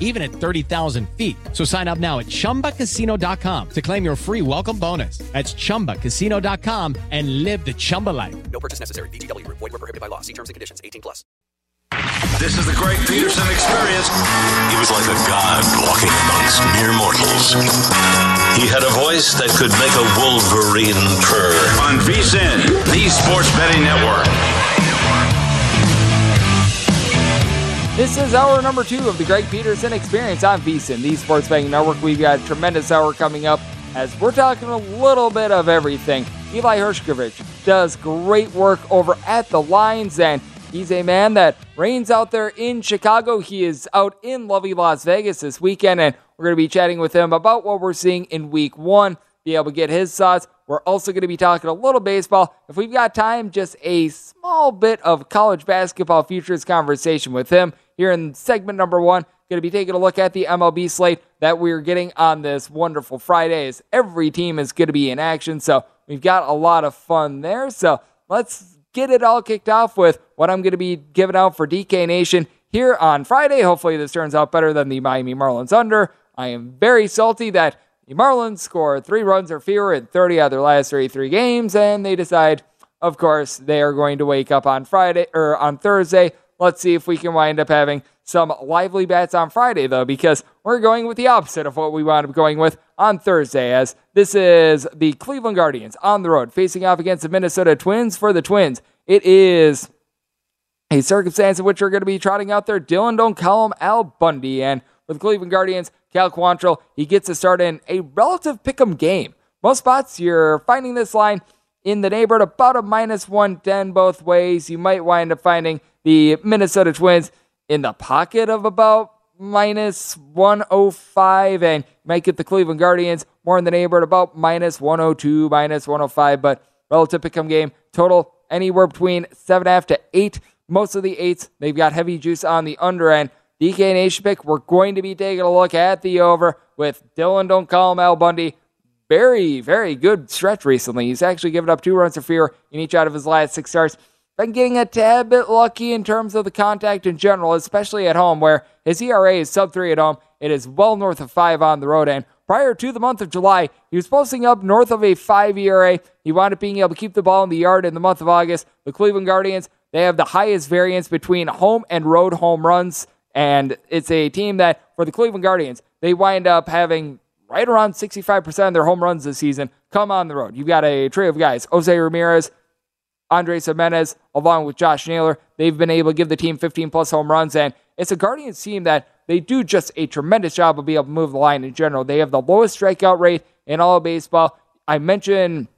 even at 30,000 feet. So sign up now at chumbacasino.com to claim your free welcome bonus. That's chumbacasino.com and live the Chumba life. No purchase necessary. VGW Group. Void were prohibited by law. See terms and conditions. 18 plus. This is the Greg Peterson experience. He was like a god walking amongst mere mortals. He had a voice that could make a wolverine purr. On VSIN, the Sports Betting Network. This is hour number two of the Greg Peterson Experience on VSIN, the Sports Betting Network. We've got a tremendous hour coming up as we're talking a little bit of everything. Eli Hershkovich does great work over at the Lines, and he's a man that reigns out there in Chicago. He is out in lovely Las Vegas this weekend, and we're going to be chatting with him about what we're seeing in week one, be able to get his thoughts. We're also going to be talking a little baseball. If we've got time, just a small bit of college basketball futures conversation with him here in segment number one. Going to be taking a look at the MLB slate that we're getting on this wonderful Friday. As every team is going to be in action, so we've got a lot of fun there. So let's get it all kicked off with what I'm going to be giving out for DK Nation here on Friday. Hopefully, this turns out better than the Miami Marlins under. I am very salty that the Marlins scored three runs or fewer in 30 out of their last 33 games, and they decide, of course, they are going to wake up on Friday or on Thursday. Let's see if we can wind up having some lively bats on Friday, though, because we're going with the opposite of what we wound up going with on Thursday, as this is the Cleveland Guardians on the road facing off against the Minnesota Twins for the Twins. It is a circumstance in which we're going to be trotting out there Dylan Don't Call Him Al Bundy, and with Cleveland Guardians, Cal Quantrill, he gets to start in a relative pick 'em game. Most spots, you're finding this line in the neighborhood about a minus 110 both ways. You might wind up finding the Minnesota Twins in the pocket of about minus 105, and might get the Cleveland Guardians more in the neighborhood about minus 102, minus 105. But relative pick 'em game total anywhere between seven and a half to eight. Most of the eights, they've got heavy juice on the under end. DK Nation pick, we're going to be taking a look at the over with Dylan Don't Call Him Al Bundy. Very, very good stretch recently. He's actually given up two runs of fear in each out of his last six starts. Been getting a tad bit lucky in terms of the contact in general, especially at home, where his ERA is sub three at home. It is well north of five on the road. And prior to the month of July, he was posting up north of a five ERA. He wound up being able to keep the ball in the yard in the month of August. The Cleveland Guardians, they have the highest variance between home and road home runs. And it's a team that, for the Cleveland Guardians, they wind up having right around 65% of their home runs this season come on the road. You've got a trio of guys, Jose Ramirez, Andres Gimenez, along with Josh Naylor. They've been able to give the team 15 plus home runs, and it's a Guardians team that they do just a tremendous job of being able to move the line in general. They have the lowest strikeout rate in all of baseball. I mentioned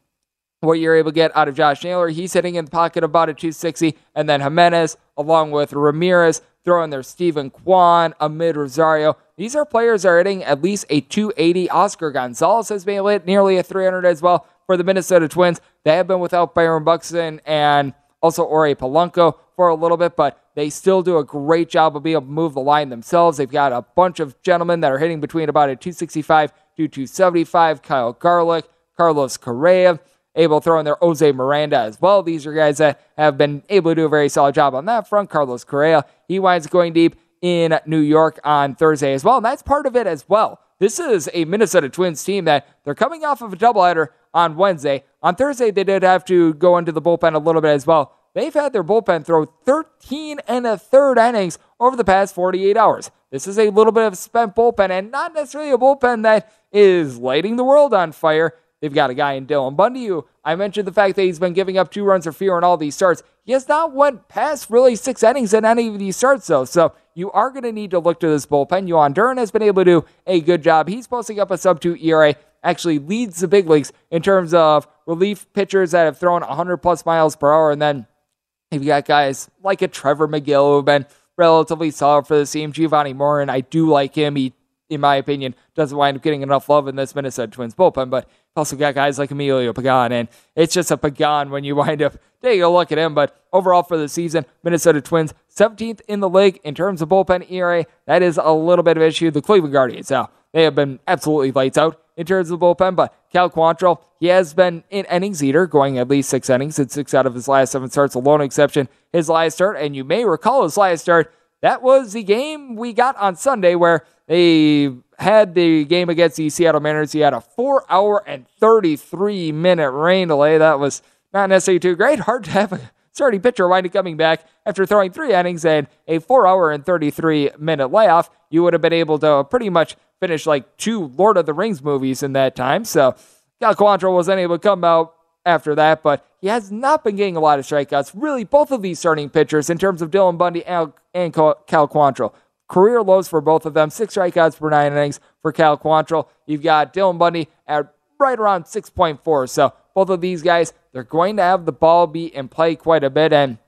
what you're able to get out of Josh Naylor. He's hitting in the pocket about a 260, and then Gimenez, along with Ramirez, throwing their Steven Kwan, Amed Rosario. These are players are hitting at least a 280. Oscar Gonzalez has been lit nearly a 300 as well for the Minnesota Twins. They have been without Byron Buxton and also Ori Polanco for a little bit, but they still do a great job of being able to move the line themselves. They've got a bunch of gentlemen that are hitting between about a 265 to 275. Kyle Garlick, Carlos Correa, able to throw in their Jose Miranda as well. These are guys that have been able to do a very solid job on that front. Carlos Correa, he winds going deep in New York on Thursday as well. And that's part of it as well. This is a Minnesota Twins team that they're coming off of a doubleheader on Wednesday. On Thursday, they did have to go into the bullpen a little bit as well. They've had their bullpen throw 13 and a third innings over the past 48 hours. This is a little bit of spent bullpen and not necessarily a bullpen that is lighting the world on fire. They've got a guy in Dylan Bundy who I mentioned the fact that he's been giving up two runs or fewer in all these starts. He has not went past really six innings in any of these starts, though. So you are going to need to look to this bullpen. Jhoan Duran has been able to do a good job. He's posting up a sub two ERA, actually leads the big leagues in terms of relief pitchers that have thrown 100 plus miles per hour. And then you've got guys like a Trevor Megill who have been relatively solid for the team. Jovani Moran, I do like him. He, in my opinion, doesn't wind up getting enough love in this Minnesota Twins bullpen, but also got guys like Emilio Pagan, and it's just a Pagan when you wind up taking a look at him. But overall for the season, Minnesota Twins 17th in the league in terms of bullpen ERA. That is a little bit of issue. The Cleveland Guardians now they have been absolutely lights out in terms of the bullpen, but Cal Quantrill, he has been in innings eater, going at least six innings in six out of his last seven starts, a lone exception his last start. And you may recall his last start. That was the game we got on Sunday where they had the game against the Seattle Mariners. He had a four hour and 33 minute rain delay. That was not necessarily too great. Hard to have a starting pitcher winding coming back after throwing three innings and a four hour and 33 minute layoff. You would have been able to pretty much finish like two Lord of the Rings movies in that time. So Cal Quantrill was unable to come out after that, but he has not been getting a lot of strikeouts. Really, both of these starting pitchers, in terms of Dylan Bundy and, Cal Quantrill, career lows for both of them. Six strikeouts per nine innings for Cal Quantrill. You've got Dylan Bundy at right around 6.4. So both of these guys, they're going to have the ball be in play quite a bit. And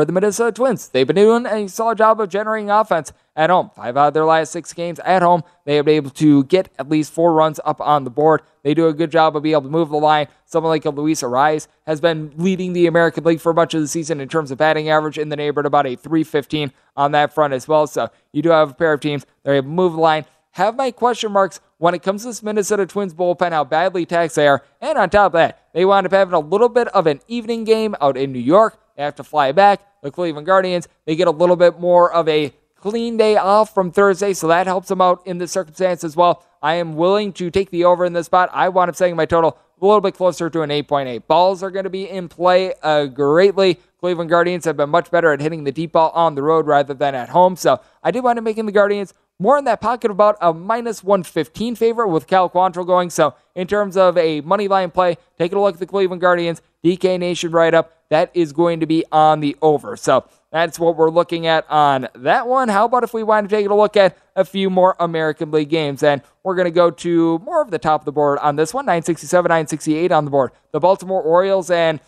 for the Minnesota Twins, they've been doing a solid job of generating offense at home. Five out of their last six games at home, they have been able to get at least four runs up on the board. They do a good job of being able to move the line. Someone like a Luis Arraez has been leading the American League for much of the season in terms of batting average in the neighborhood about a 315 on that front as well. So you do have a pair of teams. They're able to move the line. Have my question marks when it comes to this Minnesota Twins bullpen, how badly taxed they are. And on top of that, they wound up having a little bit of an evening game out in New York. They have to fly back. The Cleveland Guardians, they get a little bit more of a clean day off from Thursday, so that helps them out in this circumstance as well. I am willing to take the over in this spot. I wound up setting my total a little bit closer to an 8.8. Balls are going to be in play uh, greatly. Cleveland Guardians have been much better at hitting the deep ball on the road rather than at home. So I did wind up making the Guardians more in that pocket about a minus 115 favorite with Cal Quantrill going. So in terms of a money line play, taking a look at the Cleveland Guardians, DK Nation write up, that is going to be on the over. So that's what we're looking at on that one. How about if we wind up taking a look at a few more American League games? And we're going to go to more of the top of the board on this one 967, 968 on the board. The Baltimore Orioles and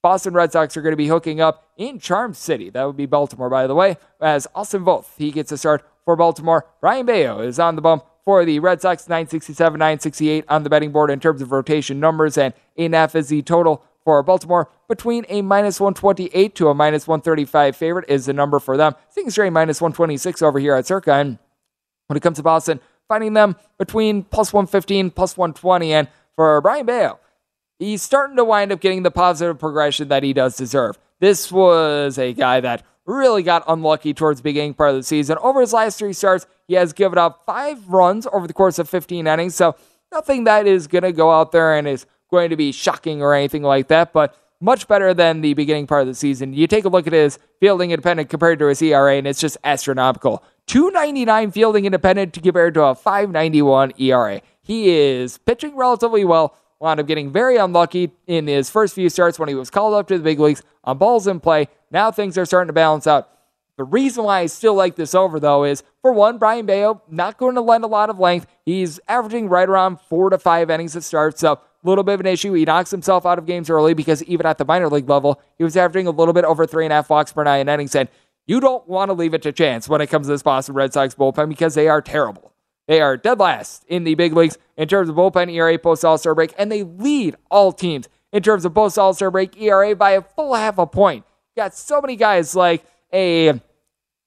Boston Red Sox are going to be hooking up in Charm City. That would be Baltimore, by the way, as Austin Voth, he gets a start for Baltimore. Brayan Bello is on the bump for the Red Sox, 967, 968 on the betting board in terms of rotation numbers, and enough is the total for Baltimore between a minus 128 to a minus 135 favorite is the number for them. Seeing straight minus 126 over here at Circa. And when it comes to Boston, finding them between plus 115, plus 120. And for Brayan Bello, he's starting to wind up getting the positive progression that he does deserve. This was a guy that really got unlucky towards the beginning part of the season. Over his last three starts, he has given up five runs over the course of 15 innings. So nothing that is going to go out there and is going to be shocking or anything like that, but much better than the beginning part of the season. You take a look at his fielding independent compared to his ERA, and it's just astronomical. 299 fielding independent compared to a 591 ERA. He is pitching relatively well. Wound up getting very unlucky in his first few starts when he was called up to the big leagues on balls in play. Now things are starting to balance out. The reason why I still like this over, though, is for one, Brayan Bello not going to lend a lot of length. He's averaging right around four to five innings of start, so little bit of an issue. He knocks himself out of games early because even at the minor league level, he was averaging a little bit over three and a half walks per nine innings. And you don't want to leave it to chance when it comes to this Boston Red Sox bullpen because they are terrible. They are dead last in the big leagues in terms of bullpen ERA post All Star break, and they lead all teams in terms of post All Star break ERA by a full half a point. You got so many guys like a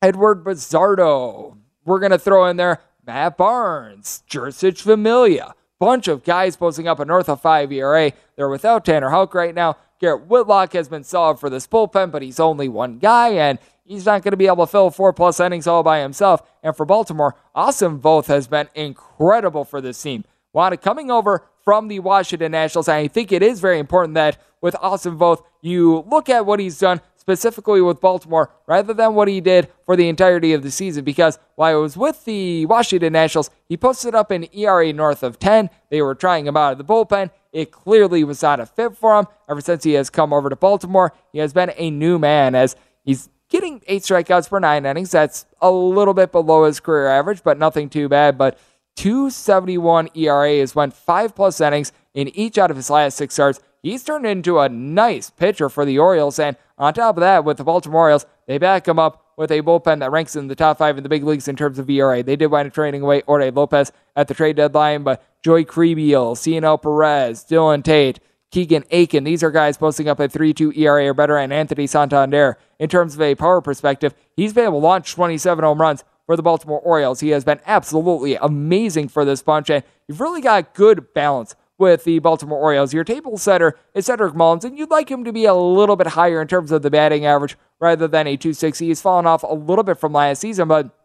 Edward Bazardo. We're gonna throw in there Matt Barnes, Jeurys Familia, bunch of guys posting up a north of five ERA. They're without Tanner Houck right now. Garrett Whitlock has been solid for this bullpen, but he's only one guy, and he's not going to be able to fill four plus innings all by himself. And for Baltimore, Austin Voth has been incredible for this team. Wanda coming over from the Washington Nationals, and I think it is very important that with Austin Voth, you look at what he's done specifically with Baltimore rather than what he did for the entirety of the season because while he was with the Washington Nationals, he posted up an ERA north of 10. They were trying him out of the bullpen. It clearly was not a fit for him. Ever since he has come over to Baltimore, he has been a new man as he's getting eight strikeouts per nine innings. That's a little bit below his career average, but nothing too bad. But 271 ERA is went five plus innings in each out of his last six starts. He's turned into a nice pitcher for the Orioles. And on top of that, with the Baltimore Orioles, they back him up with a bullpen that ranks in the top five in the big leagues in terms of ERA. They did wind up trading away Orde Lopez at the trade deadline, but Joey Krehbiel, Cionel Perez, Dylan Tate, Keegan Akin, these are guys posting up a 3-2 ERA or better, and Anthony Santander. In terms of a power perspective, he's been able to launch 27 home runs for the Baltimore Orioles. He has been absolutely amazing for this bunch, and you've really got good balance with the Baltimore Orioles. Your table setter is Cedric Mullins, and you'd like him to be a little bit higher in terms of the batting average rather than a 260. He's fallen off a little bit from last season, but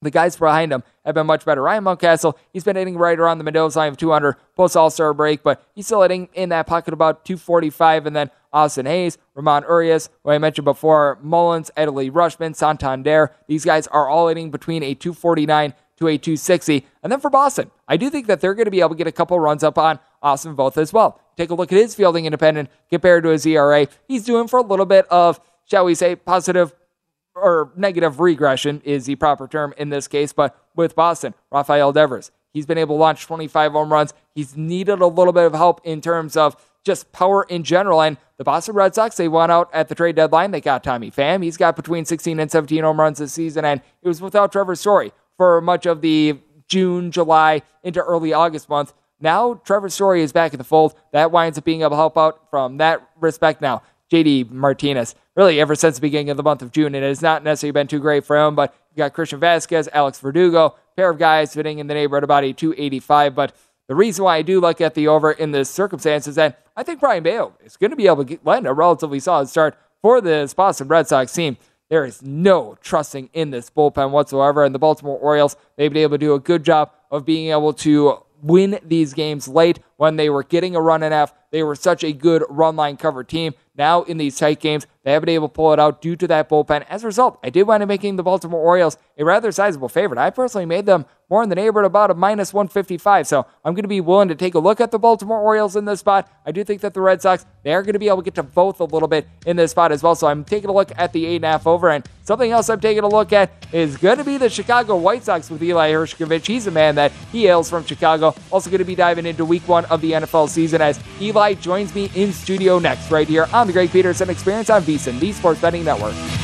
the guys behind him have been much better. Ryan Mountcastle, he's been hitting right around the Mendoza line of 200 post All Star break, but he's still hitting in that pocket about 245. And then Austin Hays, Ramon Urias, who I mentioned before, Mullins, Adley Rutschman, Santander. These guys are all hitting between a 249 to a 260. And then for Boston, I do think that they're going to be able to get a couple runs up on Austin Voth as well. Take a look at his fielding independent compared to his ERA. He's doing for a little bit of, shall we say, positive or negative regression is the proper term in this case. But with Boston, Rafael Devers, he's been able to launch 25 home runs. He's needed a little bit of help in terms of just power in general. And the Boston Red Sox, they went out at the trade deadline. They got Tommy Pham. He's got between 16 and 17 home runs this season, and it was without Trevor Story for much of the June, July, into early August month. Now Trevor Story is back in the fold. That winds up being able to help out from that respect. Now, JD Martinez, really ever since the beginning of the month of June, and it has not necessarily been too great for him, but you got Christian Vázquez, Alex Verdugo, pair of guys fitting in the neighborhood about a 285. But the reason why I do look at the over in this circumstance is that I think Brayan Bello is going to be able to lend a relatively solid start for this Boston Red Sox team. There is no trusting in this bullpen whatsoever. And the Baltimore Orioles, they've been able to do a good job of being able to win these games late when they were getting a run and half. They were such a good run line cover team. Now in these tight games, they haven't been able to pull it out due to that bullpen. As a result, I did wind up making the Baltimore Orioles a rather sizable favorite. I personally made them more in the neighborhood about a minus 155. So I'm going to be willing to take a look at the Baltimore Orioles in this spot. I do think that the Red Sox, they are going to be able to get to Voth a little bit in this spot as well. So I'm taking a look at the 8.5 over. And something else I'm taking a look at is going to be the Chicago White Sox with Eli Hershkovich. He's a man that he hails from Chicago. Also going to be diving into week one of the NFL season as Eli joins me in studio next, right here on the Greg Peterson Experience on VSiN, the Sports Betting Network.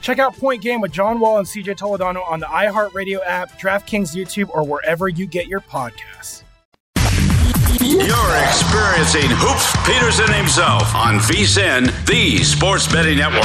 Check out Point Game with John Wall and CJ Toledano on the iHeartRadio app, DraftKings YouTube, or wherever you get your podcasts. You're experiencing Hoops Peterson himself on VSIN, the Sports Betting Network.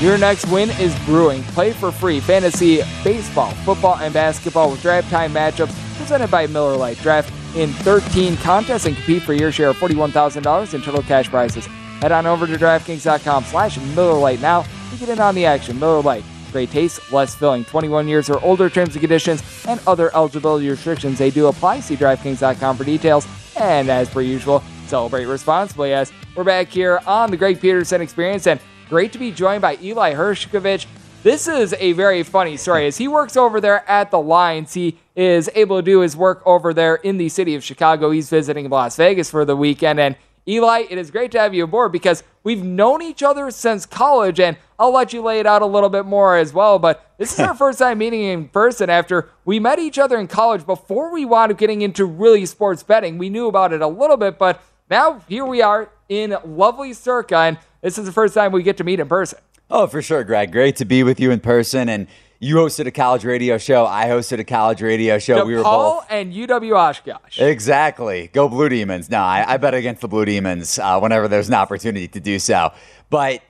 Your next win is brewing. Play for free fantasy baseball, football, and basketball with draft time matchups presented by Miller Lite. Draft in 13 contests and compete for your share of $41,000 in total cash prizes. Head on over to DraftKings.com slash Miller Lite now to get in on the action. Miller Lite. Great taste, less filling. 21 years or older terms and conditions and other eligibility restrictions. They do apply. See DraftKings.com for details. And as per usual, celebrate responsibly as we're back here on the Greg Peterson Experience. And great to be joined by Eli Hershkovich. This is a very funny story. As he works over there at the Lines, he is able to do his work over there in the city of Chicago. He's visiting Las Vegas for the weekend. And Eli, it is great to have you aboard because we've known each other since college, and I'll let you lay it out a little bit more as well. But this is our first time meeting in person after we met each other in college before we wound up getting into really sports betting. We knew about it a little bit, but now here we are in lovely Circa, and this is the first time we get to meet in person. Oh, for sure, Greg. Great to be with you in person. And you hosted a college radio show. I hosted a college radio show. we were both. and UW Oshkosh. Exactly. Go Blue Demons. No, I, I bet against the Blue Demons uh, whenever there's an opportunity to do so. But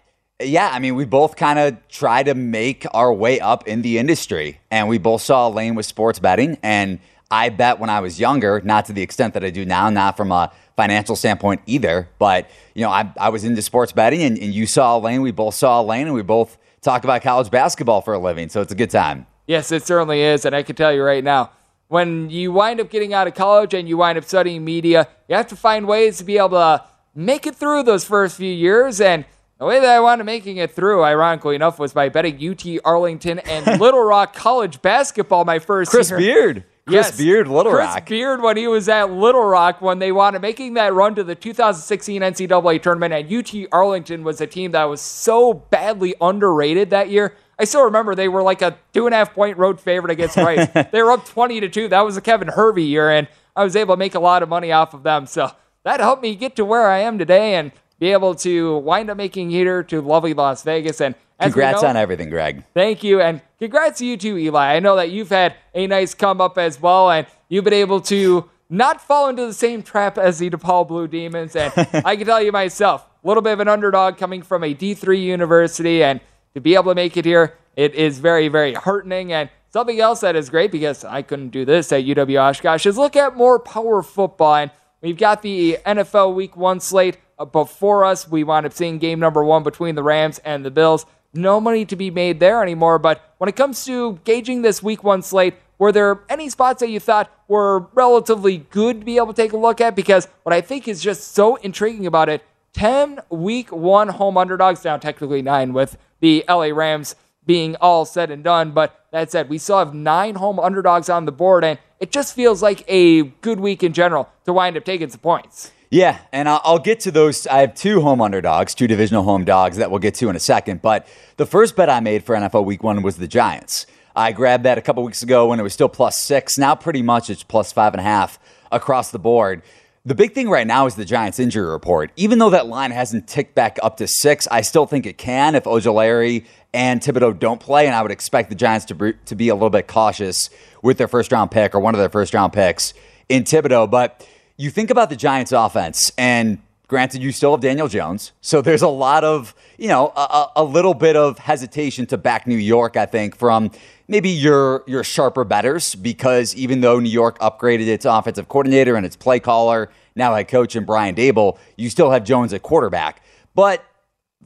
yeah, I mean, we both kind of try to make our way up in the industry. And we both saw a lane with sports betting. And I bet when I was younger, not to the extent that I do now, not from a financial standpoint either. But, you know, I, I was into sports betting and, and you saw a lane. We both saw a lane and we both talk about college basketball for a living. So it's a good time. Yes, it certainly is. And I can tell you right now, when you wind up getting out of college and you wind up studying media, you have to find ways to be able to make it through those first few years. And the way that I wound up making it through, ironically enough, was by betting UT Arlington and Little Rock College basketball my first Chris year. Beard. Chris Yes. Beard, Little Chris Rock. Beard when he was at Little Rock when they wanted making that run to the 2016 NCAA tournament and UT Arlington was a team that was so badly underrated that year. I still remember they were like a two and a half point road favorite against Rice. they were up 20 to 2. That was a Kevin Hervey year, and I was able to make a lot of money off of them. So that helped me get to where I am today and be able to wind up making here to lovely Las Vegas. And Congrats know- on everything, Greg. Thank you, and congrats to you too, Eli. I know that you've had a nice come up as well, and you've been able to not fall into the same trap as the DePaul Blue Demons. And I can tell you myself, a little bit of an underdog coming from a D3 university, and to be able to make it here, it is very, very heartening. And something else that is great because I couldn't do this at UW Oshkosh is look at more power football. And we've got the NFL Week One slate Uh, before us. We wound up seeing game number one between the Rams and the Bills. No money to be made there anymore. But when it comes to gauging this Week One slate, were there any spots that you thought were relatively good to be able to take a look at? Because what I think is just so intriguing about it 10 week one home underdogs, now technically nine with the LA Rams being all said and done. But that said, we still have nine home underdogs on the board, and it just feels like a good week in general to wind up taking some points. Yeah, and I'll, get to those. I have two home underdogs, two divisional home dogs that we'll get to in a second. But the first bet I made for NFL Week One was the Giants. I grabbed that a couple weeks ago when it was still plus six. Now, pretty much, it's plus five and a half across the board. The big thing right now is the Giants injury report. Even though that line hasn't ticked back up to six, I still think it can if Ojulari and Thibodeaux don't play, and I would expect the Giants to to be a little bit cautious with their first round pick or one of their first round picks in Thibodeaux. But you think about the Giants offense, and granted, you still have Daniel Jones, so there's a lot of you know a, a little bit of hesitation to back New York. I think from maybe your your sharper betters because even though New York upgraded its offensive coordinator and its play caller, now head coach and Brian Daboll, you still have Jones at quarterback. But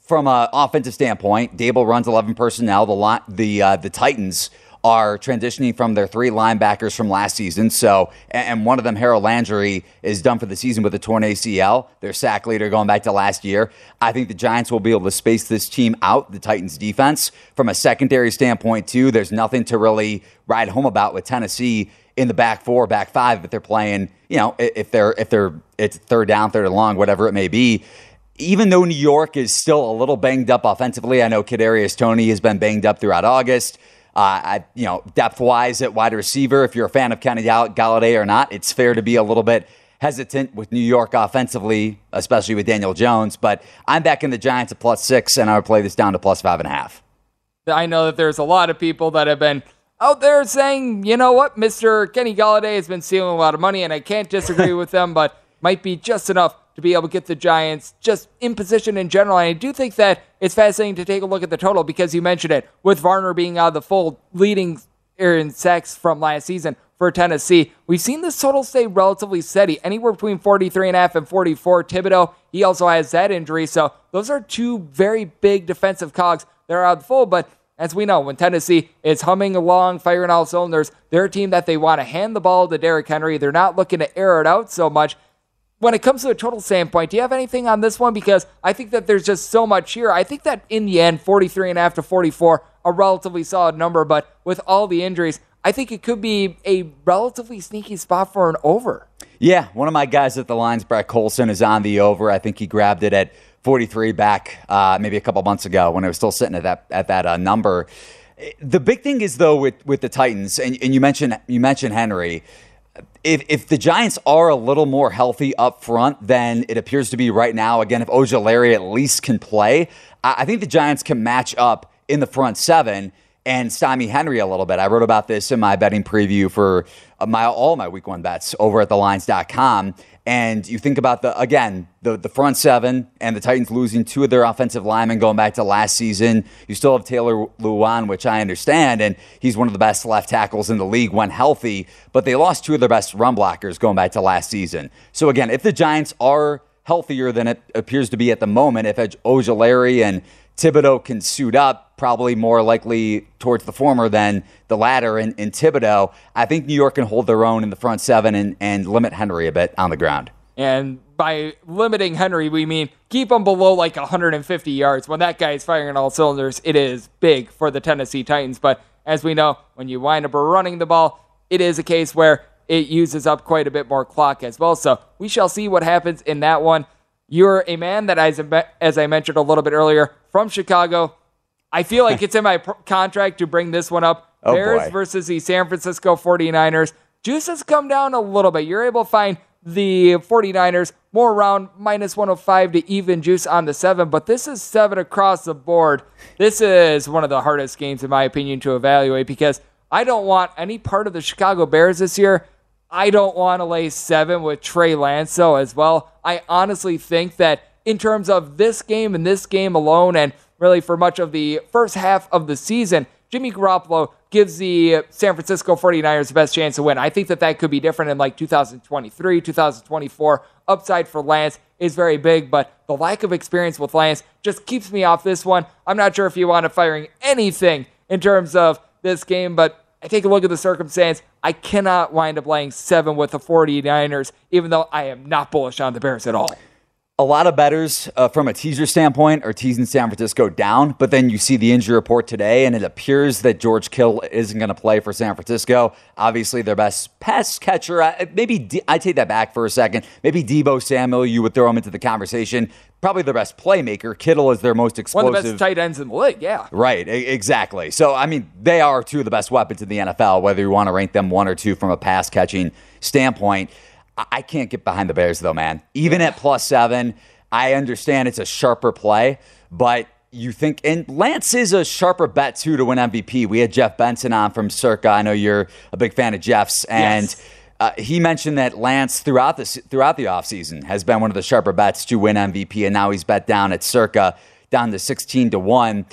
from an offensive standpoint, Daboll runs 11 personnel. The the uh, the Titans are transitioning from their three linebackers from last season. So, and one of them, Harold Landry, is done for the season with a torn ACL. Their sack leader going back to last year. I think the Giants will be able to space this team out, the Titans defense. From a secondary standpoint, too, there's nothing to really ride home about with Tennessee in the back four, back five, if they're playing, you know, if they're, if they're, it's third down, third and long, whatever it may be even though New York is still a little banged up offensively, I know Kadarius Toney has been banged up throughout August. Uh, I, you know, depth wise at wide receiver, if you're a fan of Kenny Golladay or not, it's fair to be a little bit hesitant with New York offensively, especially with Daniel Jones. But I'm back in the Giants at plus six, and I would play this down to plus five and a half. I know that there's a lot of people that have been out there saying, you know what, Mr. Kenny Golladay has been stealing a lot of money, and I can't disagree with them, but might be just enough to be able to get the Giants just in position in general. And I do think that it's fascinating to take a look at the total because you mentioned it with Varner being out of the fold, leading in sacks from last season for Tennessee. We've seen this total stay relatively steady, anywhere between 43.5 and 44. Thibodeaux, he also has that injury. So those are two very big defensive cogs that are out of the fold. But as we know, when Tennessee is humming along, firing all cylinders, they're a team that they want to hand the ball to Derrick Henry. They're not looking to air it out so much when it comes to a total standpoint, do you have anything on this one? Because I think that there's just so much here. I think that in the end, 43 and a half to 44, a relatively solid number, but with all the injuries, I think it could be a relatively sneaky spot for an over. Yeah, one of my guys at the lines, Brett Colson, is on the over. I think he grabbed it at 43 back uh, maybe a couple months ago when it was still sitting at that at that uh, number. The big thing is though with with the Titans, and, and you mentioned you mentioned Henry if, if the Giants are a little more healthy up front than it appears to be right now, again, if Ojulari at least can play, I think the Giants can match up in the front seven and stymie Henry a little bit. I wrote about this in my betting preview for my all my week one bets over at thelines.com. And you think about the again the the front seven and the Titans losing two of their offensive linemen going back to last season. You still have Taylor Lewan, which I understand, and he's one of the best left tackles in the league when healthy. But they lost two of their best run blockers going back to last season. So again, if the Giants are healthier than it appears to be at the moment, if Ojulari and Thibodeaux can suit up, probably more likely towards the former than the latter in, in Thibodeaux. I think New York can hold their own in the front seven and, and limit Henry a bit on the ground. And by limiting Henry, we mean keep him below like 150 yards. When that guy is firing on all cylinders, it is big for the Tennessee Titans. But as we know, when you wind up running the ball, it is a case where it uses up quite a bit more clock as well. So we shall see what happens in that one. You're a man that, as, as I mentioned a little bit earlier, from Chicago. I feel like it's in my contract to bring this one up. Oh Bears boy. versus the San Francisco 49ers. Juice has come down a little bit. You're able to find the 49ers more around minus 105 to even juice on the seven, but this is seven across the board. This is one of the hardest games, in my opinion, to evaluate because I don't want any part of the Chicago Bears this year. I don't want to lay seven with Trey Lance as well. I honestly think that in terms of this game and this game alone, and really for much of the first half of the season, Jimmy Garoppolo gives the San Francisco 49ers the best chance to win. I think that that could be different in like 2023, 2024. Upside for Lance is very big, but the lack of experience with Lance just keeps me off this one. I'm not sure if you want to firing anything in terms of this game, but I take a look at the circumstance. I cannot wind up laying seven with the 49ers, even though I am not bullish on the Bears at all. A lot of betters uh, from a teaser standpoint are teasing San Francisco down, but then you see the injury report today, and it appears that George Kittle isn't going to play for San Francisco. Obviously, their best pass catcher. I, maybe D- I take that back for a second. Maybe Deebo Samuel, you would throw him into the conversation. Probably the best playmaker. Kittle is their most explosive. One of the best tight ends in the league, yeah. Right, e- exactly. So, I mean, they are two of the best weapons in the NFL, whether you want to rank them one or two from a pass catching standpoint. I-, can't get behind the Bears, though, man. Even at plus seven, I understand it's a sharper play, but you think, and Lance is a sharper bet too to win MVP. We had Jeff Benson on from Circa. I know you're a big fan of Jeff's, and Yes. uh, he mentioned that Lance throughout the throughout the offseason has been one of the sharper bets to win MVP, and now he's bet down at Circa down to sixteen to one.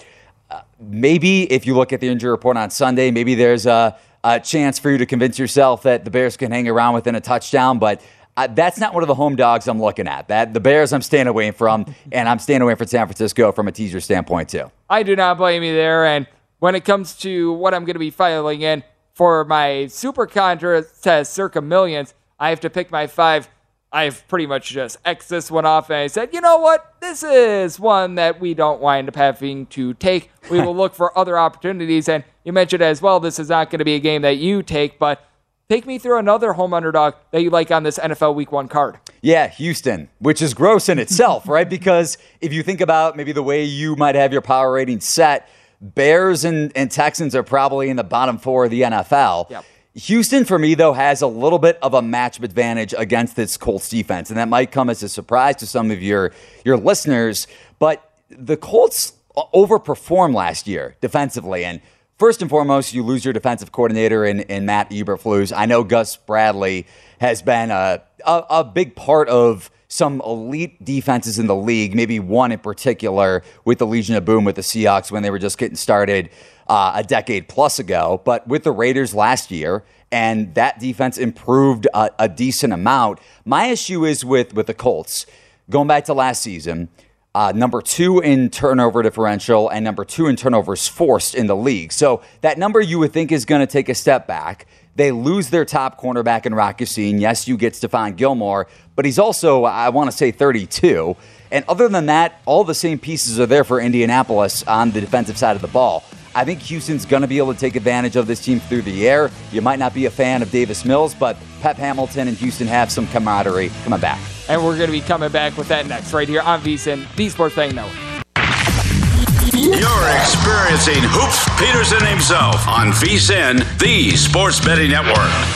Uh, maybe if you look at the injury report on Sunday, maybe there's a, a chance for you to convince yourself that the Bears can hang around within a touchdown, but. Uh, that's not one of the home dogs I'm looking at. That the Bears I'm staying away from, and I'm staying away from San Francisco from a teaser standpoint too. I do not blame you there. And when it comes to what I'm going to be filing in for my super contest circa millions, I have to pick my five. I've pretty much just X this one off and I said, you know what? This is one that we don't wind up having to take. We will look for other opportunities. And you mentioned as well, this is not going to be a game that you take, but take me through another home underdog that you like on this NFL Week 1 card. Yeah, Houston, which is gross in itself, right? Because if you think about maybe the way you might have your power rating set, Bears and, and Texans are probably in the bottom four of the NFL. Yep. Houston, for me, though, has a little bit of a matchup advantage against this Colts defense, and that might come as a surprise to some of your your listeners. But the Colts overperformed last year defensively, and first and foremost, you lose your defensive coordinator in, in Matt Eberflus. I know Gus Bradley has been a, a, a big part of some elite defenses in the league, maybe one in particular with the Legion of Boom with the Seahawks when they were just getting started uh, a decade plus ago. But with the Raiders last year, and that defense improved a, a decent amount. My issue is with with the Colts. Going back to last season, uh, number two in turnover differential and number two in turnovers forced in the league. So that number you would think is going to take a step back. They lose their top cornerback in Rock Ya-Sin. Yes, you get Stephon Gilmore, but he's also, I want to say, 32. And other than that, all the same pieces are there for Indianapolis on the defensive side of the ball. I think Houston's going to be able to take advantage of this team through the air. You might not be a fan of Davis Mills, but Pep Hamilton and Houston have some camaraderie coming back. And we're going to be coming back with that next right here on VSIN, the Sports Betting Network. You're experiencing Hoops Peterson himself on VSIN, the Sports Betting Network.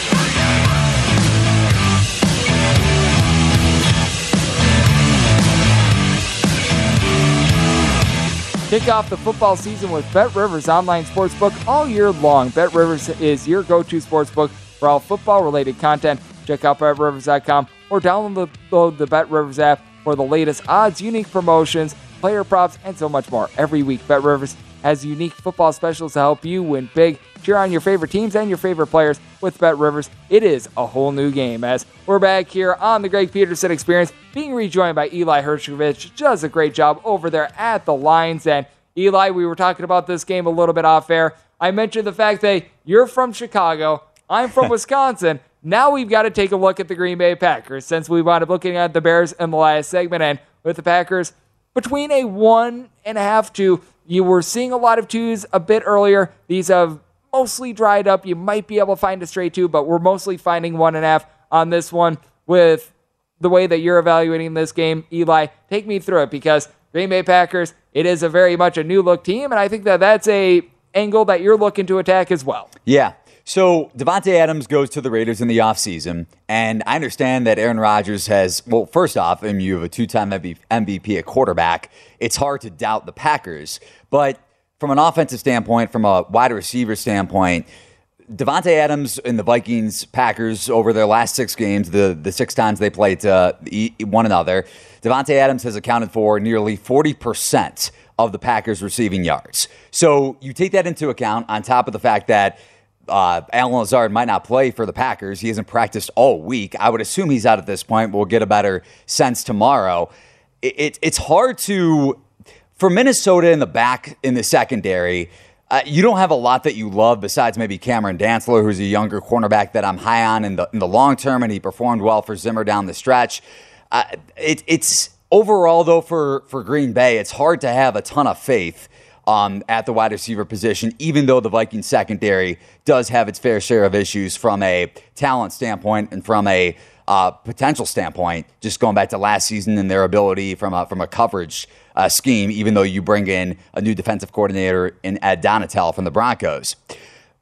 Kick off the football season with Bet Rivers Online Sportsbook all year long. Bet Rivers is your go to sportsbook for all football related content. Check out BetRivers.com or download the Bet Rivers app for the latest odds, unique promotions, player props, and so much more. Every week, Bet Rivers has unique football specials to help you win big. Cheer on your favorite teams and your favorite players with Bet Rivers. It is a whole new game as we're back here on the Greg Peterson Experience, being rejoined by Eli Hershkovich. Does a great job over there at the lines. And Eli, we were talking about this game a little bit off air. I mentioned the fact that you're from Chicago, I'm from Wisconsin. Now we've got to take a look at the Green Bay Packers since we wound up looking at the Bears in the last segment. And with the Packers, between a one and a half two, you were seeing a lot of twos a bit earlier. These have mostly dried up. You might be able to find a straight two, but we're mostly finding one and a half on this one with the way that you're evaluating this game. Eli, take me through it because Green Bay Packers, it is a very much a new look team, and I think that that's a angle that you're looking to attack as well. Yeah. So Davante Adams goes to the Raiders in the offseason, and I understand that Aaron Rodgers has, well, first off, mean, you have a two time MVP at quarterback. It's hard to doubt the Packers. But from an offensive standpoint, from a wide receiver standpoint, Davante Adams and the Vikings Packers over their last six games, the, the six times they played uh, one another, Davante Adams has accounted for nearly 40% of the Packers' receiving yards. So you take that into account on top of the fact that uh, Allen Lazard might not play for the Packers. He hasn't practiced all week. I would assume he's out at this point. We'll get a better sense tomorrow. It, it, it's hard to, for Minnesota in the back in the secondary, uh, you don't have a lot that you love besides maybe Cameron Dantzler, who's a younger cornerback that I'm high on in the in the long term, and he performed well for Zimmer down the stretch. Uh, it, it's Overall, though, for, for Green Bay, it's hard to have a ton of faith um, at the wide receiver position, even though the Vikings secondary does have its fair share of issues from a talent standpoint and from a uh, potential standpoint. Just going back to last season and their ability from a, from a coverage uh, scheme, even though you bring in a new defensive coordinator in Ed Donatell from the Broncos.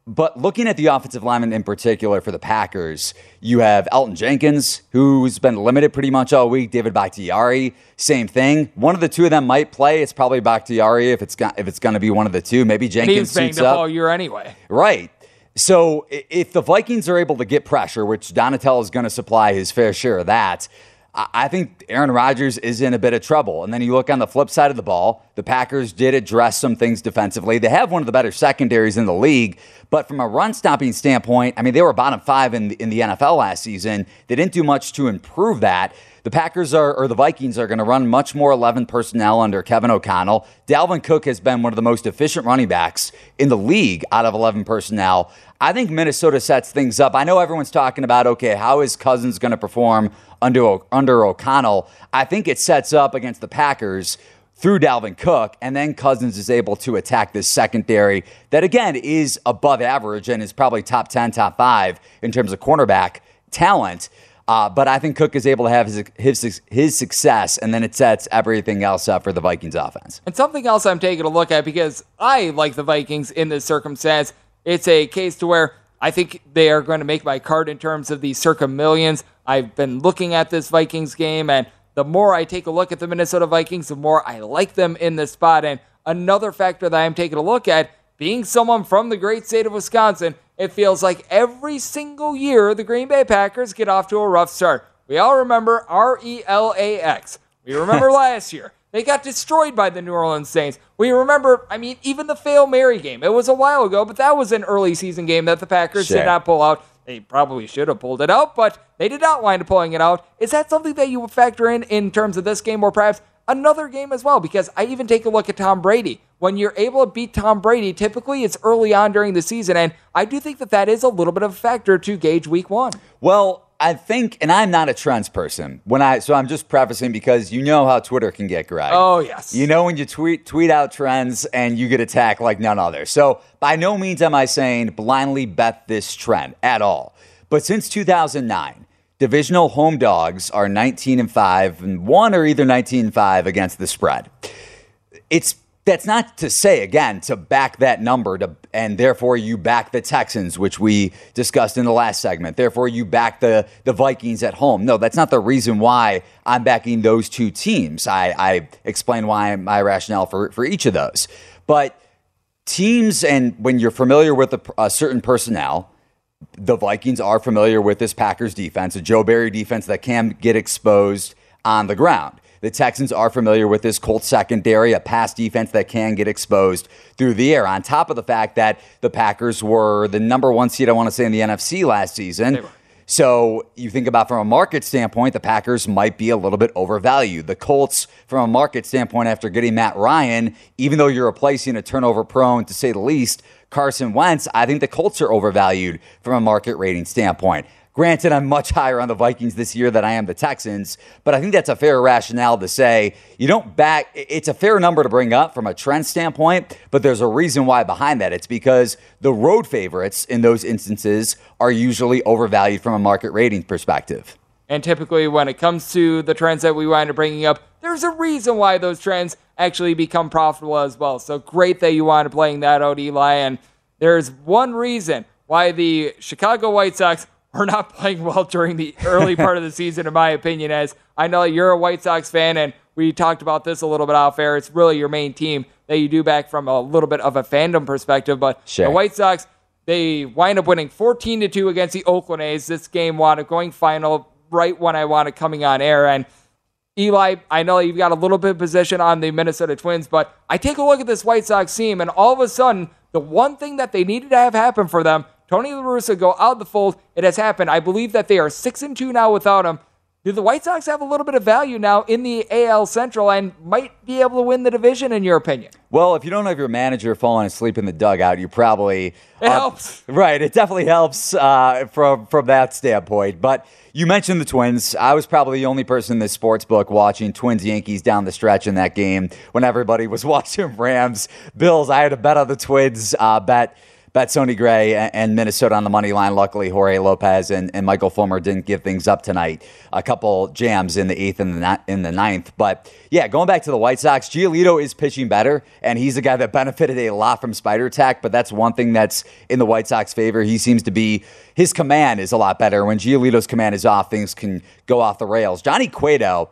But looking at the offensive lineman in particular for the Packers, you have Elgton Jenkins, who's been limited pretty much all week. David Bakhtiari, same thing. One of the two of them might play. It's probably Bakhtiari if it's got, if it's going to be one of the two. Maybe Jenkins he was banged suits up all year anyway. Right. So if the Vikings are able to get pressure, which Donatell is going to supply his fair share of that, I think Aaron Rodgers is in a bit of trouble. And then you look on the flip side of the ball, the Packers did address some things defensively. They have one of the better secondaries in the league, but from a run stopping standpoint, I mean, they were bottom five in the, in the NFL last season. They didn't do much to improve that. The Packers are, or the Vikings are going to run much more 11 personnel under Kevin O'Connell. Dalvin Cook has been one of the most efficient running backs in the league out of 11 personnel. I think Minnesota sets things up. I know everyone's talking about, okay, how is Cousins going to perform under, under O'Connell? I think it sets up against the Packers through Dalvin Cook, and then Cousins is able to attack this secondary that, again, is above average and is probably top 10, top five in terms of cornerback talent. Uh, but I think Cook is able to have his, his his success, and then it sets everything else up for the Vikings offense. And something else I'm taking a look at because I like the Vikings in this circumstance it's a case to where I think they are going to make my card in terms of the circa millions. I've been looking at this Vikings game, and the more I take a look at the Minnesota Vikings, the more I like them in this spot. And another factor that I'm taking a look at, being someone from the great state of Wisconsin, it feels like every single year the Green Bay Packers get off to a rough start. We all remember R E L A X. We remember last year. They got destroyed by the New Orleans Saints. We remember, I mean, even the Fail Mary game. It was a while ago, but that was an early season game that the Packers Sure. did not pull out. They probably should have pulled it out, but they did not wind up pulling it out. Is that something that you would factor in in terms of this game or perhaps another game as well? Because I even take a look at Tom Brady. When you're able to beat Tom Brady, typically it's early on during the season, and I do think that that is a little bit of a factor to gauge week one. Well, I think, and I'm not a trends person. When I so I'm just prefacing because you know how Twitter can get Greg. Oh, yes. You know when you tweet tweet out trends and you get attacked like none other. So by no means am I saying blindly bet this trend at all. But since 2009, divisional home dogs are 19 and five, and one or either 19 and five against the spread. It's that's not to say again to back that number to and therefore you back the Texans which we discussed in the last segment. Therefore you back the the Vikings at home. No that's not the reason why I'm backing those two teams. I I explain why my rationale for for each of those. But teams and when you're familiar with a, a certain personnel the Vikings are familiar with this Packers defense, a Joe Barry defense that can get exposed on the ground. The Texans are familiar with this Colts secondary, a pass defense that can get exposed through the air. On top of the fact that the Packers were the number one seed, I want to say, in the NFC last season. So you think about from a market standpoint, the Packers might be a little bit overvalued. The Colts, from a market standpoint, after getting Matt Ryan, even though you're replacing a turnover prone, to say the least, Carson Wentz, I think the Colts are overvalued from a market rating standpoint. Granted, I'm much higher on the Vikings this year than I am the Texans, but I think that's a fair rationale to say you don't back. It's a fair number to bring up from a trend standpoint, but there's a reason why behind that. It's because the road favorites in those instances are usually overvalued from a market rating perspective. And typically, when it comes to the trends that we wind up bringing up, there's a reason why those trends actually become profitable as well. So great that you wind up playing that out, Eli. And there's one reason why the Chicago White Sox are not playing well during the early part of the season, in my opinion. As I know you're a White Sox fan, and we talked about this a little bit off air. It's really your main team that you do back from a little bit of a fandom perspective. But Sure. the White Sox, they wind up winning 14 to 2 against the Oakland A's. This game wound up going final right when I wanted coming on air. And Eli, I know you've got a little bit of position on the Minnesota Twins, but I take a look at this White Sox team, and all of a sudden, the one thing that they needed to have happen for them, Tony La Russa go out of the fold. It has happened. I believe that they are six and two now without him. do the White Sox have a little bit of value now in the AL Central and might be able to win the division, in your opinion? Well, if you don't have your manager falling asleep in the dugout, you probably it uh, helps. Right, it definitely helps uh, from from that standpoint. But you mentioned the Twins. I was probably the only person in the sports book watching Twins Yankees down the stretch in that game when everybody was watching Rams Bills. I had a bet on the Twins. Uh, bet bet Sonny Gray and Minnesota on the money line. Luckily, Jorge Lopez and, and Michael Fulmer didn't give things up tonight. A couple jams in the eighth and the in the ninth. But yeah, going back to the White Sox, Giolito is pitching better, and he's a guy that benefited a lot from Spider Tack. But that's one thing that's in the White Sox favor. He seems to be his command is a lot better. When Giolito's command is off, things can go off the rails. Johnny Cueto,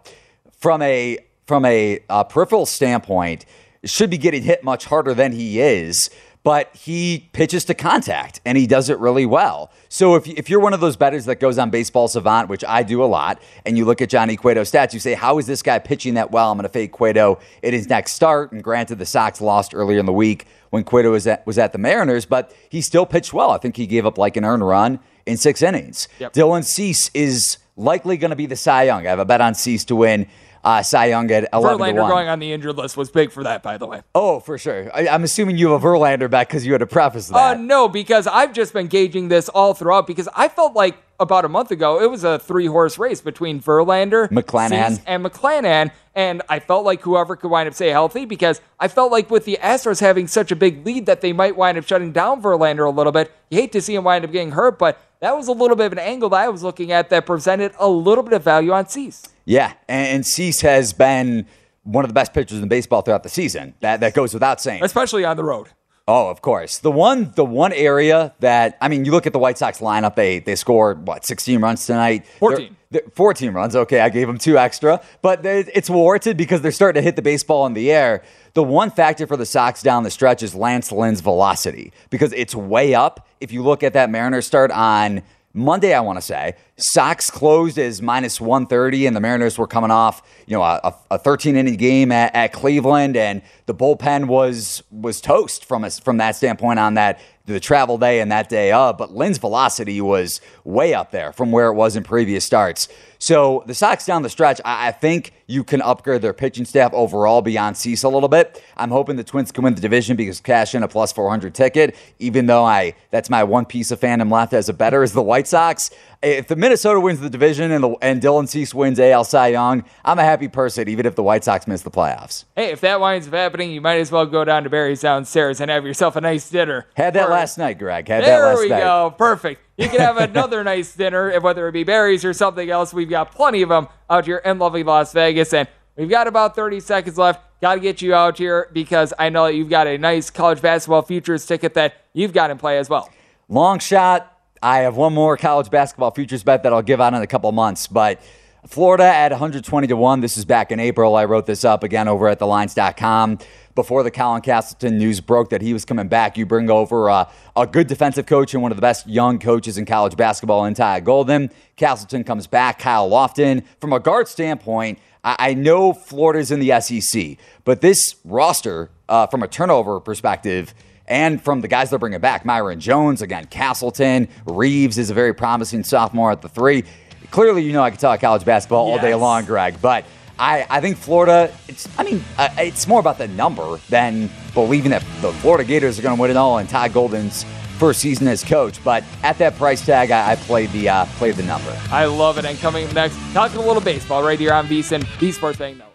from a from a uh, peripheral standpoint, should be getting hit much harder than he is but he pitches to contact and he does it really well. So if, if you're one of those bettors that goes on Baseball Savant, which I do a lot, and you look at Johnny Cueto's stats, you say, how is this guy pitching that well? I'm going to fade Cueto in his next start. And granted, the Sox lost earlier in the week when Cueto was at, was at the Mariners, but he still pitched well. I think he gave up like an earned run in six innings. Yep. Dylan Cease is likely going to be the Cy Young. I have a bet on Cease to win uh, Cy Young at 11 Verlander going on the injured list was big for that, by the way. Oh, for sure. I, am assuming you have a Verlander back because you had to preface that. Uh, no, because I've just been gauging this all throughout because I felt like about a month ago it was a three horse race between Verlander, McClanahan, and McClanahan. And I felt like whoever could wind up stay healthy because I felt like with the Astros having such a big lead that they might wind up shutting down Verlander a little bit. You hate to see him wind up getting hurt, but that was a little bit of an angle that I was looking at that presented a little bit of value on Cease. Yeah, and Cease has been one of the best pitchers in baseball throughout the season. That that goes without saying. Especially on the road. Oh, of course. The one the one area that I mean, you look at the White Sox lineup, they they scored what, 16 runs tonight? 14. They're, they're 14 runs. Okay, I gave them two extra, but it's warranted because they're starting to hit the baseball in the air. The one factor for the Sox down the stretch is Lance Lynn's velocity because it's way up. If you look at that Mariners start on Monday, I want to say. Sox closed as minus 130, and the Mariners were coming off, you know, a, a 13 inning game at, at, Cleveland, and the bullpen was was toast from us from that standpoint on that the travel day and that day of. But Lynn's velocity was way up there from where it was in previous starts. So the Sox down the stretch, I, I think you can upgrade their pitching staff overall beyond Cease a little bit. I'm hoping the Twins can win the division because cash in a plus 400 ticket, even though I that's my one piece of fandom left as a better is the White Sox. If the Minnesota wins the division and, the, and Dylan Cease wins AL Cy Young, I'm a happy person, even if the White Sox miss the playoffs. Hey, if that winds up happening, you might as well go down to Barry's downstairs and have yourself a nice dinner. Had that or, last night, Greg. Had that last night. There we go. Perfect. You can have another nice dinner, and whether it be berries or something else. We've got plenty of them out here in lovely Las Vegas. And we've got about 30 seconds left. Got to get you out here because I know that you've got a nice college basketball futures ticket that you've got in play as well. Long shot I have one more college basketball futures bet that I'll give out in a couple months, but Florida at 120 to 1. This is back in April. I wrote this up again over at thelines.com. Before the Colin Castleton news broke that he was coming back, you bring over uh, a good defensive coach and one of the best young coaches in college basketball in Todd Golden. Castleton comes back, Kyle Lofton. From a guard standpoint, I, I know Florida's in the SEC, but this roster, uh, from a turnover perspective, and from the guys they're bringing back, Myreon Jones, again, Castleton, Reeves is a very promising sophomore at the three. Clearly, you know I could talk college basketball yes. all day long, Greg, but I, I think Florida, it's, I mean, uh, it's more about the number than believing that the Florida Gators are going to win it all in Todd Golden's first season as coach. But at that price tag, I, I played the uh, played the number. I love it. And coming next, talking a little baseball right here on VSIN, the Sports Betting Network.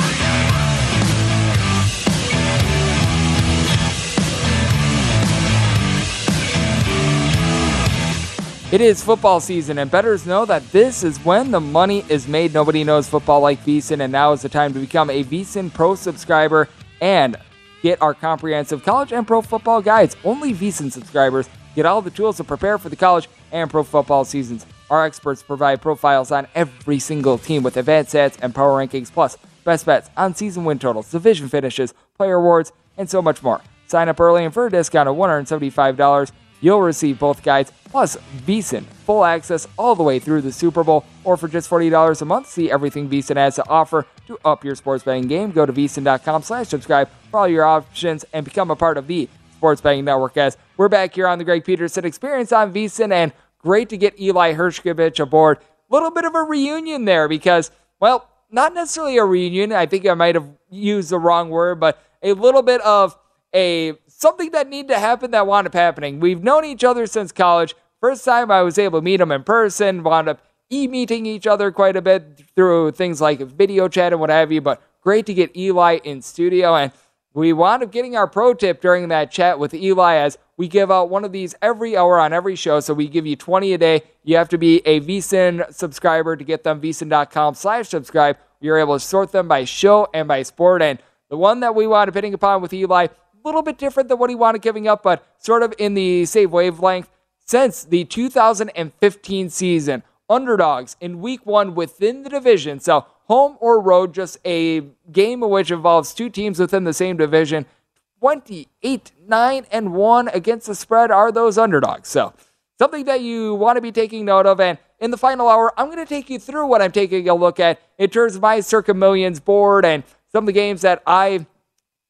It is football season, and bettors know that this is when the money is made. Nobody knows football like VSIN, and now is the time to become a VSIN Pro subscriber and get our comprehensive college and pro football guides. Only VSIN subscribers get all the tools to prepare for the college and pro football seasons. Our experts provide profiles on every single team with advanced stats and power rankings, plus best bets on season win totals, division finishes, player awards, and so much more. Sign up early and for a discount of $175, you'll receive both guides plus VSIN full access all the way through the Super Bowl. Or for just $40 a month, see everything VSIN has to offer to up your sports betting game. Go to VSIN.com slash subscribe for all your options and become a part of the Sports Betting Network. As we're back here on the Greg Peterson Experience on VSIN, and great to get Eli Hershkovich aboard. Little bit of a reunion there because, well, not necessarily a reunion. I think I might have used the wrong word, but a little bit of a something that needed to happen that wound up happening. We've known each other since college. First time I was able to meet him in person, wound up e-meeting each other quite a bit through things like video chat and what have you, but great to get Eli in studio and we wound up getting our pro tip during that chat with Eli as we give out one of these every hour on every show. So we give you 20 a day. You have to be a VSIN subscriber to get them. VSIN.com slash subscribe. You're able to sort them by show and by sport. And the one that we wound up hitting upon with Eli, little bit different than what he up giving up, but sort of in the same wavelength. Since the 2015 season, underdogs in week one within the division. So home or road, just a game which involves two teams within the same division. 28, 9, and 1 against the spread are those underdogs. So something that you want to be taking note of. And in the final hour, I'm going to take you through what I'm taking a look at in terms of my Circa Millions board and some of the games that I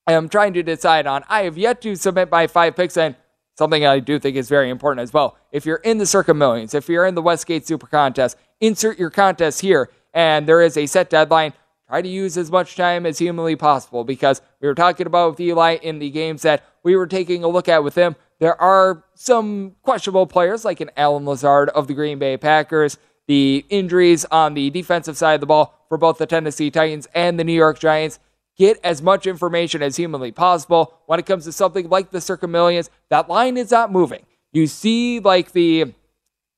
am trying to decide on. I have yet to submit my five picks, and something I do think is very important as well. If you're in the Circa Millions, if you're in the Westgate Super Contest, insert your contest here, and there is a set deadline. Try to use as much time as humanly possible because we were talking about with Eli in the games that we were taking a look at with him. There are some questionable players like an Allen Lazard of the Green Bay Packers. The injuries on the defensive side of the ball for both the Tennessee Titans and the New York Giants get as much information as humanly possible. When it comes to something like the Circa Millions, that line is not moving. You see, like the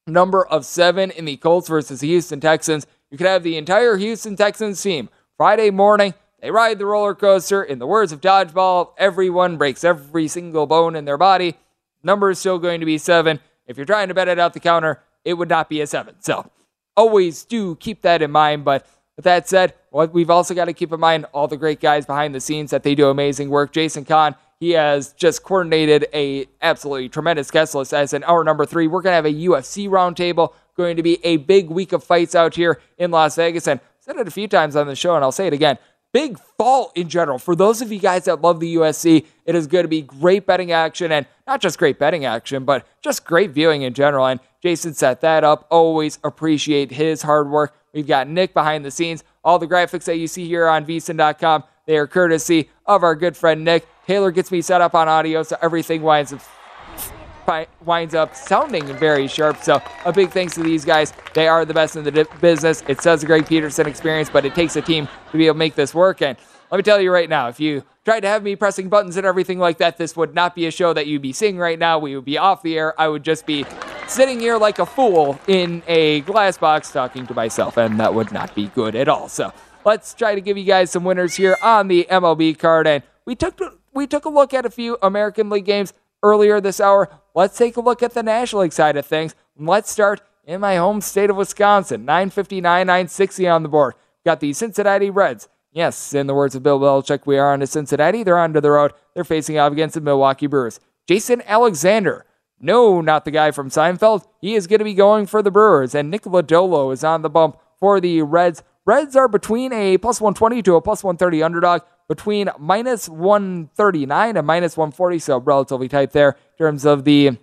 number of seven in the Colts versus the Houston Texans. You could have the entire Houston Texans team Friday morning. They ride the roller coaster. In the words of Dodgeball, everyone breaks every single bone in their body. Number is still going to be seven. If you're trying to bet it out the counter, it would not be a seven. So always do keep that in mind. But with that said, what we've also got to keep in mind all the great guys behind the scenes that they do amazing work. Jason Kahn, he has just coordinated a absolutely tremendous guest list as in hour number three. We're gonna have a UFC roundtable going to be a big week of fights out here in Las Vegas. And I've said it a few times on the show, and I'll say it again. Big fall in general. For those of you guys that love the UFC, it is going to be great betting action and not just great betting action, but just great viewing in general. And Jason set that up. Always appreciate his hard work. We've got Nick behind the scenes. All the graphics that you see here on vsin.com, they are courtesy of our good friend Nick. Taylor gets me set up on audio, so everything winds up winds up sounding very sharp. So a big thanks to these guys. They are the best in the business. It says a Greg Peterson experience, but it takes a team to be able to make this work. And let me tell you right now, if you tried to have me pressing buttons and everything like that, this would not be a show that you'd be seeing right now. We would be off the air. I would just be sitting here like a fool in a glass box talking to myself, and that would not be good at all. So let's try to give you guys some winners here on the MLB card. And we took we took a look at a few American League games earlier this hour. Let's take a look at the National League side of things. Let's start in my home state of Wisconsin. 959, 960 on the board. Got the Cincinnati Reds. Yes, in the words of Bill Belichick, we are on to Cincinnati. They're onto the road. They're facing off against the Milwaukee Brewers. Jason Alexander. No, not the guy from Seinfeld. He is going to be going for the Brewers. And Nick Lodolo is on the bump for the Reds. Reds are between a plus 120 to a plus 130 underdog between minus 139 and minus 140, so relatively tight there in terms of the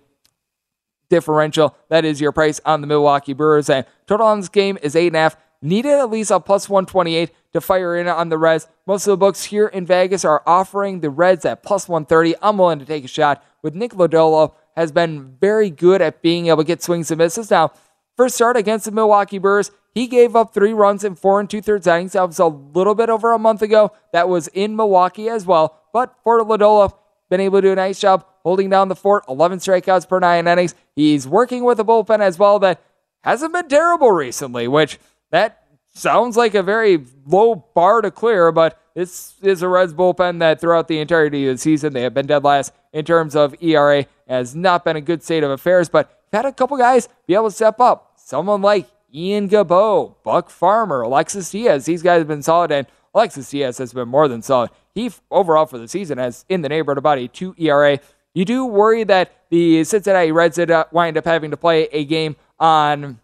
differential. That is your price on the Milwaukee Brewers. And total on this game is 8.5. Needed at least a plus 128 to fire in on the Reds. Most of the books here in Vegas are offering the Reds at plus 130. I'm willing to take a shot with Nick Lodolo has been very good at being able to get swings and misses. Now, first start against the Milwaukee Brewers, he gave up three runs in four and two thirds innings. That was a little bit over a month ago. That was in Milwaukee as well. But for Lodolo, been able to do a nice job holding down the fort. 11 strikeouts per nine innings. He's working with a bullpen as well that hasn't been terrible recently, which that sounds like a very low bar to clear, but this is a Reds bullpen that throughout the entirety of the season, they have been dead last in terms of ERA. Has not been a good state of affairs, but had a couple guys be able to step up. Someone like Ian Gibaut, Buck Farmer, Alexis Diaz. These guys have been solid, and Alexis Diaz has been more than solid. He overall for the season has in the neighborhood about a two ERA. You do worry that the Cincinnati Reds uh, wind up having to play a game on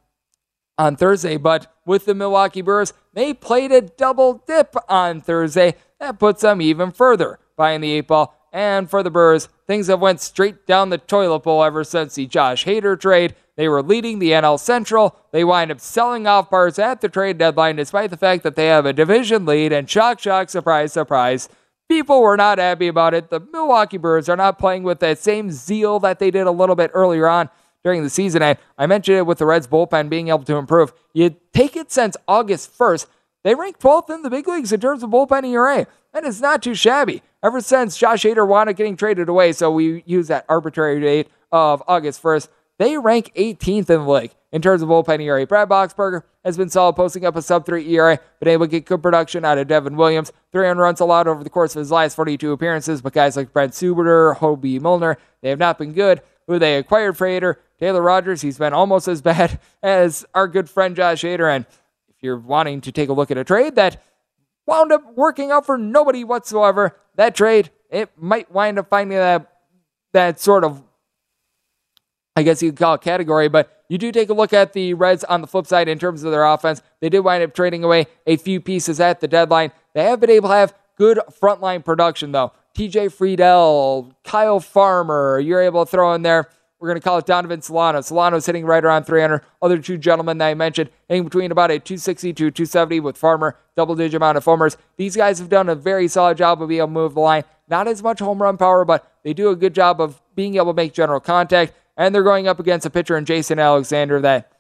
on Thursday, but with the Milwaukee Brewers, they played a double dip on Thursday. That puts them even further behind the eight ball. And for the Brewers, things have went straight down the toilet bowl ever since the Josh Hader trade. They were leading the NL Central. They wind up selling off parts at the trade deadline, despite the fact that they have a division lead. And shock, shock, surprise, surprise. People were not happy about it. The Milwaukee Brewers are not playing with that same zeal that they did a little bit earlier on during the season. And I mentioned it with the Reds bullpen being able to improve. You take it since August 1st, they ranked 12th in the big leagues in terms of bullpen ERA. Is not too shabby. Ever since Josh Hader up getting traded away, so we use that arbitrary date of August 1st, they rank 18th in the league in terms of bullpen ERA. Brad Boxberger has been solid, posting up a sub 3 ERA, been able to get good production out of Devin Williams. 300 runs allowed over the course of his last 42 appearances, but guys like Brent Suter, Hoby Milner, they have not been good. Who they acquired for Hader, Taylor Rogers, he's been almost as bad as our good friend Josh Hader. And if you're wanting to take a look at a trade that wound up working out for nobody whatsoever, that trade, it might wind up finding that that sort of I guess you could call it category, but you do take a look at the Reds on the flip side in terms of their offense. They did wind up trading away a few pieces at the deadline. They have been able to have good frontline production, though. TJ Friedl, Kyle Farmer, you're able to throw in there. We're going to call it Donovan Solano. Solano's hitting right around 300. Other two gentlemen that I mentioned, hitting between about a 260 to 270 with Farmer, double digit amount of homers. These guys have done a very solid job of being able to move the line. Not as much home run power, but they do a good job of being able to make general contact and they're going up against a pitcher in Jason Alexander that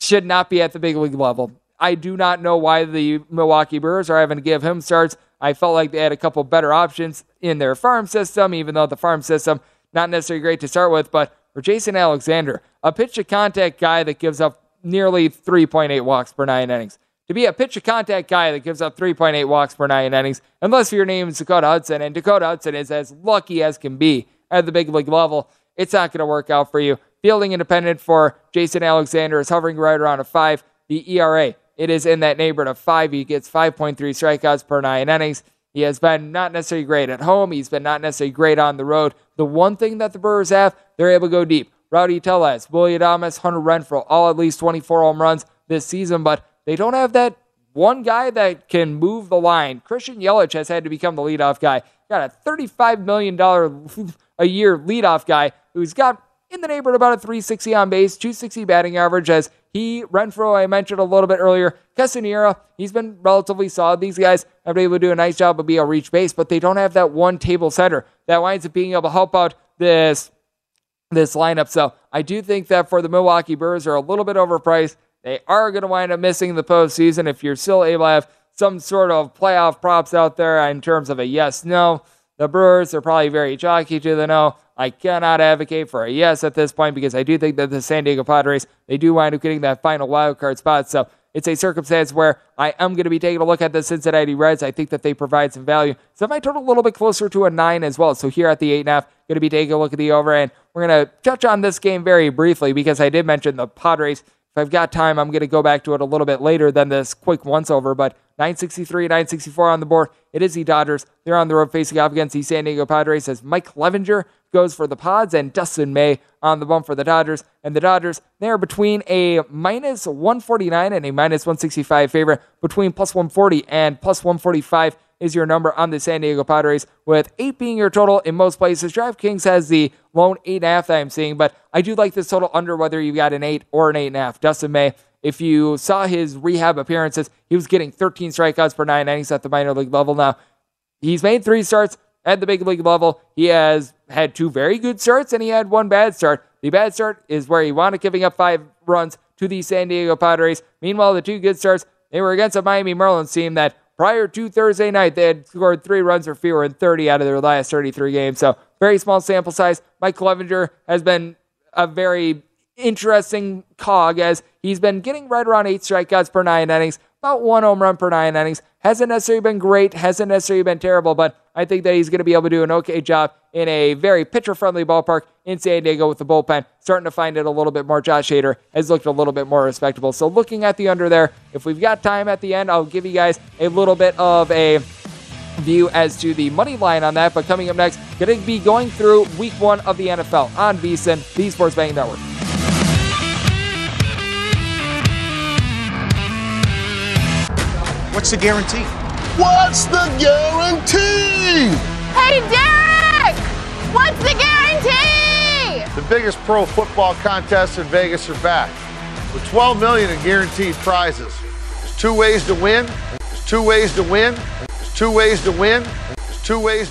should not be at the big league level. I do not know why the Milwaukee Brewers are having to give him starts. I felt like they had a couple better options in their farm system, even though the farm system not necessarily great to start with. But for Jason Alexander, a pitch to contact guy that gives up nearly 3.8 walks per nine innings. To be a pitch to contact guy that gives up 3.8 walks per nine innings, unless your name is Dakota Hudson, and Dakota Hudson is as lucky as can be at the big league level it's not going to work out for you. Fielding independent for Jason Alexander is hovering right around a five. The ERA, it is in that neighborhood of five. He gets 5.3 strikeouts per nine innings. He has been not necessarily great at home. He's been not necessarily great on the road. The one thing that the Brewers have, they're able to go deep. Rowdy Tellez, Willie Adames, Hunter Renfroe, all at least 24 home runs this season, but they don't have that one guy that can move the line. Christian Yelich has had to become the leadoff guy. Got a $35 million a year leadoff guy who's got in the neighborhood about a 360 on base, 260 batting average as he, Renfroe, I mentioned a little bit earlier, Castanera, he's been relatively solid. These guys have been able to do a nice job of being able to reach base, but they don't have that one table center that winds up being able to help out this this lineup. So I do think that for the Milwaukee Brewers are a little bit overpriced. They are going to wind up missing the postseason. If you're still able to have some sort of playoff props out there in terms of a yes, no, the Brewers are probably very chalky to the no. I cannot advocate for a yes at this point because I do think that the San Diego Padres, they do wind up getting that final wild card spot. So it's a circumstance where I am going to be taking a look at the Cincinnati Reds. I think that they provide some value. So I might total a little bit closer to a nine as well. So here at the eight and a half, going to be taking a look at the over. And we're going to touch on this game very briefly because I did mention the Padres. If I've got time, I'm going to go back to it a little bit later than this quick once over. But 963, 964 on the board. It is the Dodgers. They're on the road facing off against the San Diego Padres as Mike Clevinger goes for the Pods and Dustin May on the bump for the Dodgers. And the Dodgers, they are between a minus 149 and a minus 165 favorite, between plus 140 and plus 145 is your number on the San Diego Padres, with eight being your total in most places. DraftKings has the lone eight and a half that I'm seeing, but I do like this total under whether you got an eight or an eight and a half. Dustin May, if you saw his rehab appearances, he was getting 13 strikeouts per nine innings at the minor league level. Now, he's made three starts at the big league level. He has had two very good starts and he had one bad start. The bad start is where he wound up giving up five runs to the San Diego Padres. Meanwhile, the two good starts, they were against a Miami Marlins team that prior to Thursday night, they had scored three runs or fewer in 30 out of their last 33 games. So very small sample size. Mike Clevinger has been a very interesting cog as he's been getting right around eight strikeouts per nine innings, about one home run per nine innings. Hasn't necessarily been great, hasn't necessarily been terrible, but I think that he's going to be able to do an okay job in a very pitcher friendly ballpark in San Diego with the bullpen. Starting to find it a little bit more. Josh Hader has looked a little bit more respectable. So looking at the under there, if we've got time at the end, I'll give you guys a little bit of a view as to the money line on that. But coming up next, going to be going through week one of the NFL on VSIN, the Sports Betting Network. What's the guarantee? What's the guarantee? Hey, Derek! What's the guarantee? The biggest pro football contests in Vegas are back with 12 million in guaranteed prizes. There's two ways to win. There's two ways to win. There's two ways to win. There's two ways.